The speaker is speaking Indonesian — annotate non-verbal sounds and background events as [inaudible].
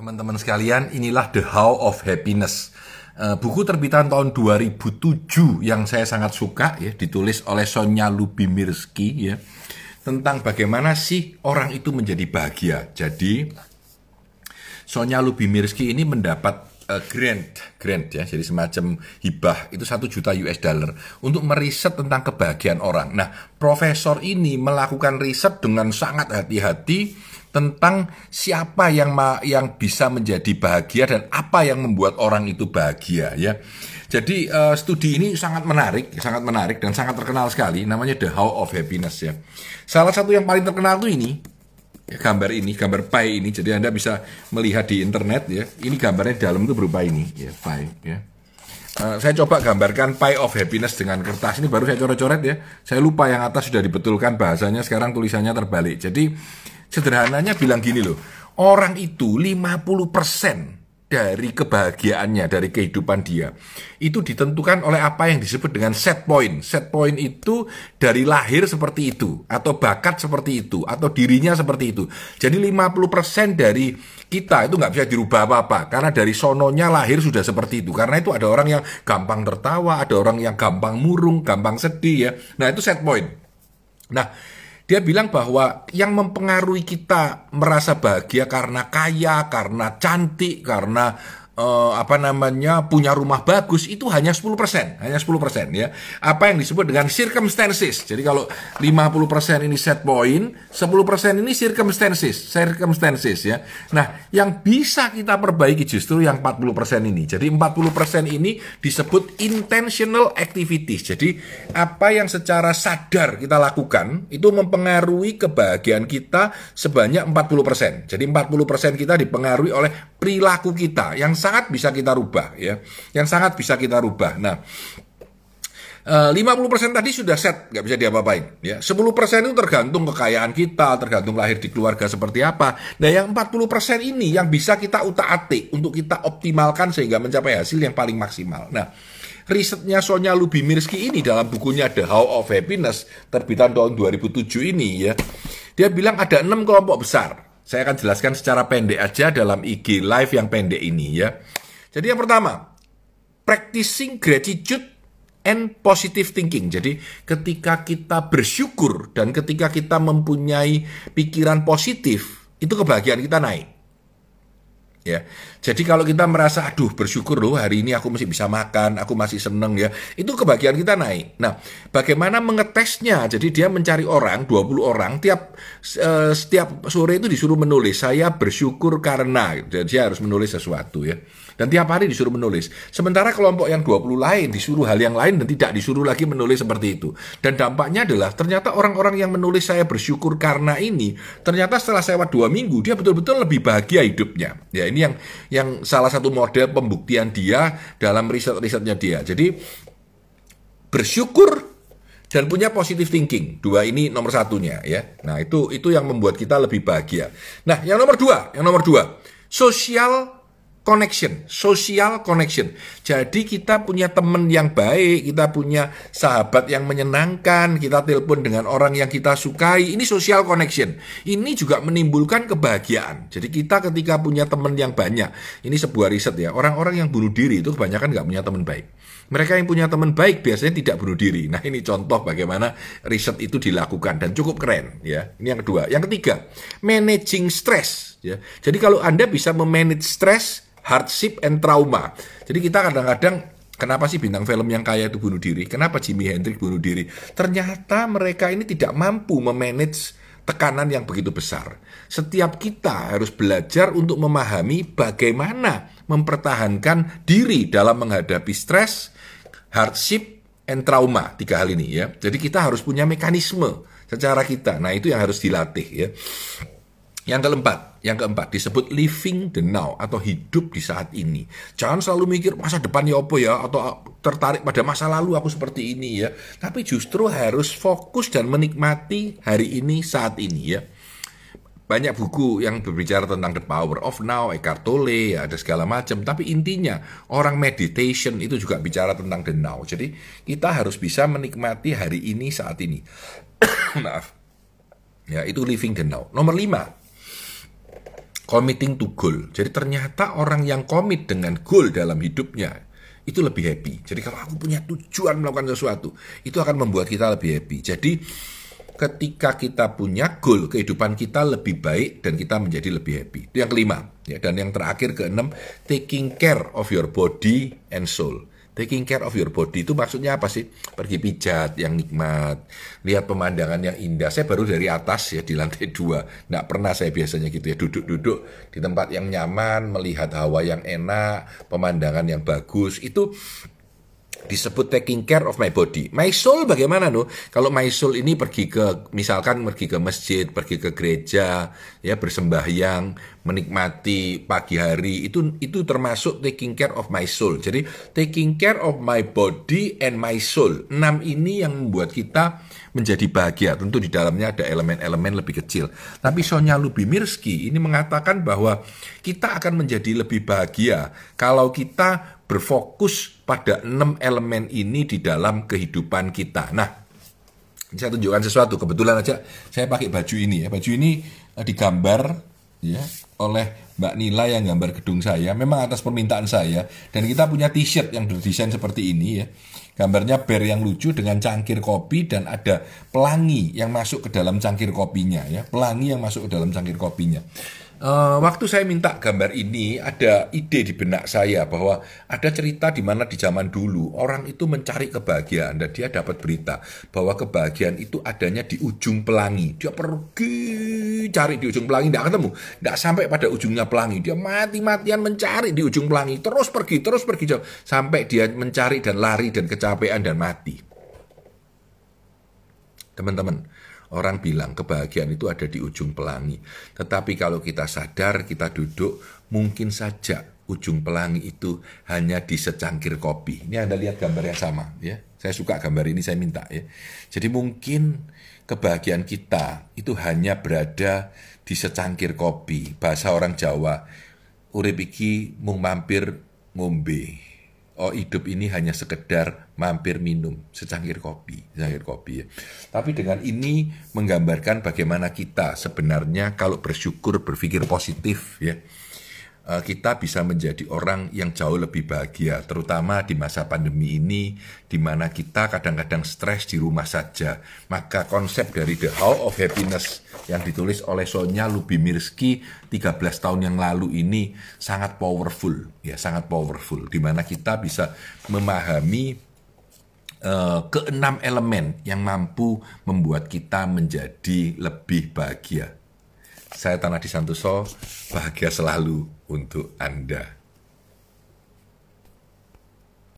Teman-teman sekalian, inilah The How of Happiness. Uh, buku terbitan tahun 2007 yang saya sangat suka ya, ditulis oleh Sonya Lubimirski ya. Tentang bagaimana sih orang itu menjadi bahagia. Jadi Sonya Lubimirski ini mendapat uh, grant, grant ya, jadi semacam hibah itu satu juta US dollar untuk meriset tentang kebahagiaan orang. Nah, profesor ini melakukan riset dengan sangat hati-hati tentang siapa yang ma yang bisa menjadi bahagia dan apa yang membuat orang itu bahagia ya. Jadi uh, studi ini sangat menarik, sangat menarik dan sangat terkenal sekali namanya The How of Happiness ya. Salah satu yang paling terkenal tuh ini gambar ini, gambar pie ini. Jadi Anda bisa melihat di internet ya. Ini gambarnya dalam itu berupa ini ya, pie ya. Uh, saya coba gambarkan pie of happiness dengan kertas ini baru saya coret-coret ya. Saya lupa yang atas sudah dibetulkan bahasanya, sekarang tulisannya terbalik. Jadi Sederhananya bilang gini loh, orang itu 50% dari kebahagiaannya, dari kehidupan dia. Itu ditentukan oleh apa yang disebut dengan set point. Set point itu dari lahir seperti itu, atau bakat seperti itu, atau dirinya seperti itu. Jadi 50% dari kita itu nggak bisa dirubah apa-apa, karena dari sononya lahir sudah seperti itu. Karena itu ada orang yang gampang tertawa, ada orang yang gampang murung, gampang sedih ya. Nah itu set point. Nah, dia bilang bahwa yang mempengaruhi kita merasa bahagia karena kaya, karena cantik, karena uh, apa namanya punya rumah bagus itu hanya 10%, hanya 10% ya. Apa yang disebut dengan circumstances. Jadi kalau 50% ini set point, 10% ini circumstances, circumstances ya. Nah, yang bisa kita perbaiki justru yang 40% ini. Jadi 40% ini disebut intentional activities. Jadi apa yang secara sadar kita lakukan itu mempengaruhi kebahagiaan kita sebanyak 40%. Jadi 40% kita dipengaruhi oleh perilaku kita yang sangat bisa kita rubah ya. Yang sangat bisa kita rubah. Nah, 50% eh, tadi sudah set, nggak bisa diapa-apain. Ya, 10% itu tergantung kekayaan kita, tergantung lahir di keluarga seperti apa. Nah, yang 40% ini yang bisa kita utak-atik untuk kita optimalkan sehingga mencapai hasil yang paling maksimal. Nah, risetnya Sonya Lubimirski ini dalam bukunya The How of Happiness terbitan tahun 2007 ini ya, dia bilang ada enam kelompok besar saya akan jelaskan secara pendek aja dalam IG live yang pendek ini ya. Jadi yang pertama, practicing gratitude and positive thinking. Jadi ketika kita bersyukur dan ketika kita mempunyai pikiran positif, itu kebahagiaan kita naik ya. Jadi kalau kita merasa aduh bersyukur loh hari ini aku masih bisa makan, aku masih seneng ya, itu kebahagiaan kita naik. Nah, bagaimana mengetesnya? Jadi dia mencari orang, 20 orang tiap uh, setiap sore itu disuruh menulis saya bersyukur karena jadi dia harus menulis sesuatu ya. Dan tiap hari disuruh menulis. Sementara kelompok yang 20 lain disuruh hal yang lain dan tidak disuruh lagi menulis seperti itu. Dan dampaknya adalah ternyata orang-orang yang menulis saya bersyukur karena ini, ternyata setelah saya dua minggu dia betul-betul lebih bahagia hidupnya. Ya ini yang yang salah satu model pembuktian dia dalam riset-risetnya dia. Jadi bersyukur dan punya positive thinking. Dua ini nomor satunya ya. Nah itu itu yang membuat kita lebih bahagia. Nah yang nomor dua, yang nomor dua, sosial connection, social connection. Jadi kita punya teman yang baik, kita punya sahabat yang menyenangkan, kita telepon dengan orang yang kita sukai. Ini social connection. Ini juga menimbulkan kebahagiaan. Jadi kita ketika punya teman yang banyak, ini sebuah riset ya. Orang-orang yang bunuh diri itu kebanyakan nggak punya teman baik. Mereka yang punya teman baik biasanya tidak bunuh diri. Nah ini contoh bagaimana riset itu dilakukan dan cukup keren ya. Ini yang kedua. Yang ketiga, managing stress. Ya. Jadi kalau anda bisa memanage stress, hardship and trauma. Jadi kita kadang-kadang Kenapa sih bintang film yang kaya itu bunuh diri? Kenapa Jimi Hendrix bunuh diri? Ternyata mereka ini tidak mampu memanage tekanan yang begitu besar. Setiap kita harus belajar untuk memahami bagaimana mempertahankan diri dalam menghadapi stres, hardship, and trauma. Tiga hal ini ya. Jadi kita harus punya mekanisme secara kita. Nah itu yang harus dilatih ya. Yang keempat, yang keempat disebut living the now atau hidup di saat ini. Jangan selalu mikir masa depan ya apa ya atau tertarik pada masa lalu aku seperti ini ya. Tapi justru harus fokus dan menikmati hari ini saat ini ya. Banyak buku yang berbicara tentang the power of now, Eckhart Tolle, ya ada segala macam. Tapi intinya orang meditation itu juga bicara tentang the now. Jadi kita harus bisa menikmati hari ini saat ini. [coughs] Maaf. Ya, itu living the now. Nomor lima, committing to goal. Jadi ternyata orang yang komit dengan goal dalam hidupnya itu lebih happy. Jadi kalau aku punya tujuan melakukan sesuatu, itu akan membuat kita lebih happy. Jadi ketika kita punya goal, kehidupan kita lebih baik dan kita menjadi lebih happy. Itu yang kelima. Ya, dan yang terakhir keenam, taking care of your body and soul. Taking care of your body itu maksudnya apa sih? Pergi pijat yang nikmat, lihat pemandangan yang indah. Saya baru dari atas ya di lantai [laughs] dua. Nggak pernah saya biasanya gitu ya duduk-duduk di tempat yang nyaman, melihat hawa yang enak, pemandangan yang bagus. Itu disebut taking care of my body. My soul bagaimana no? Kalau my soul ini pergi ke misalkan pergi ke masjid, pergi ke gereja, ya bersembahyang, menikmati pagi hari itu itu termasuk taking care of my soul. Jadi taking care of my body and my soul. Enam ini yang membuat kita menjadi bahagia. Tentu di dalamnya ada elemen-elemen lebih kecil. Tapi Sonya Lubimirski ini mengatakan bahwa kita akan menjadi lebih bahagia kalau kita berfokus pada enam elemen ini di dalam kehidupan kita. Nah, saya tunjukkan sesuatu. Kebetulan aja saya pakai baju ini ya. Baju ini eh, digambar ya oleh Mbak Nila yang gambar gedung saya. Memang atas permintaan saya dan kita punya t-shirt yang berdesain seperti ini ya. Gambarnya bear yang lucu dengan cangkir kopi dan ada pelangi yang masuk ke dalam cangkir kopinya ya. Pelangi yang masuk ke dalam cangkir kopinya. Uh, waktu saya minta gambar ini ada ide di benak saya bahwa ada cerita di mana di zaman dulu orang itu mencari kebahagiaan dan dia dapat berita bahwa kebahagiaan itu adanya di ujung pelangi. Dia pergi cari di ujung pelangi tidak ketemu, tidak sampai pada ujungnya pelangi. Dia mati-matian mencari di ujung pelangi, terus pergi, terus pergi jauh sampai dia mencari dan lari dan kecapean dan mati. Teman-teman, Orang bilang kebahagiaan itu ada di ujung pelangi. Tetapi kalau kita sadar, kita duduk, mungkin saja ujung pelangi itu hanya di secangkir kopi. Ini Anda lihat gambar yang sama ya. Saya suka gambar ini, saya minta ya. Jadi mungkin kebahagiaan kita itu hanya berada di secangkir kopi. Bahasa orang Jawa, urip iki mung mampir ngombe oh hidup ini hanya sekedar mampir minum secangkir kopi, secangkir kopi ya. Tapi dengan ini menggambarkan bagaimana kita sebenarnya kalau bersyukur berpikir positif ya kita bisa menjadi orang yang jauh lebih bahagia, terutama di masa pandemi ini, di mana kita kadang-kadang stres di rumah saja. Maka konsep dari The How of Happiness yang ditulis oleh Sonya Lubimirski 13 tahun yang lalu ini sangat powerful, ya sangat powerful, di mana kita bisa memahami uh, keenam elemen yang mampu membuat kita menjadi lebih bahagia. Saya Tanah Disantoso, bahagia selalu untuk Anda.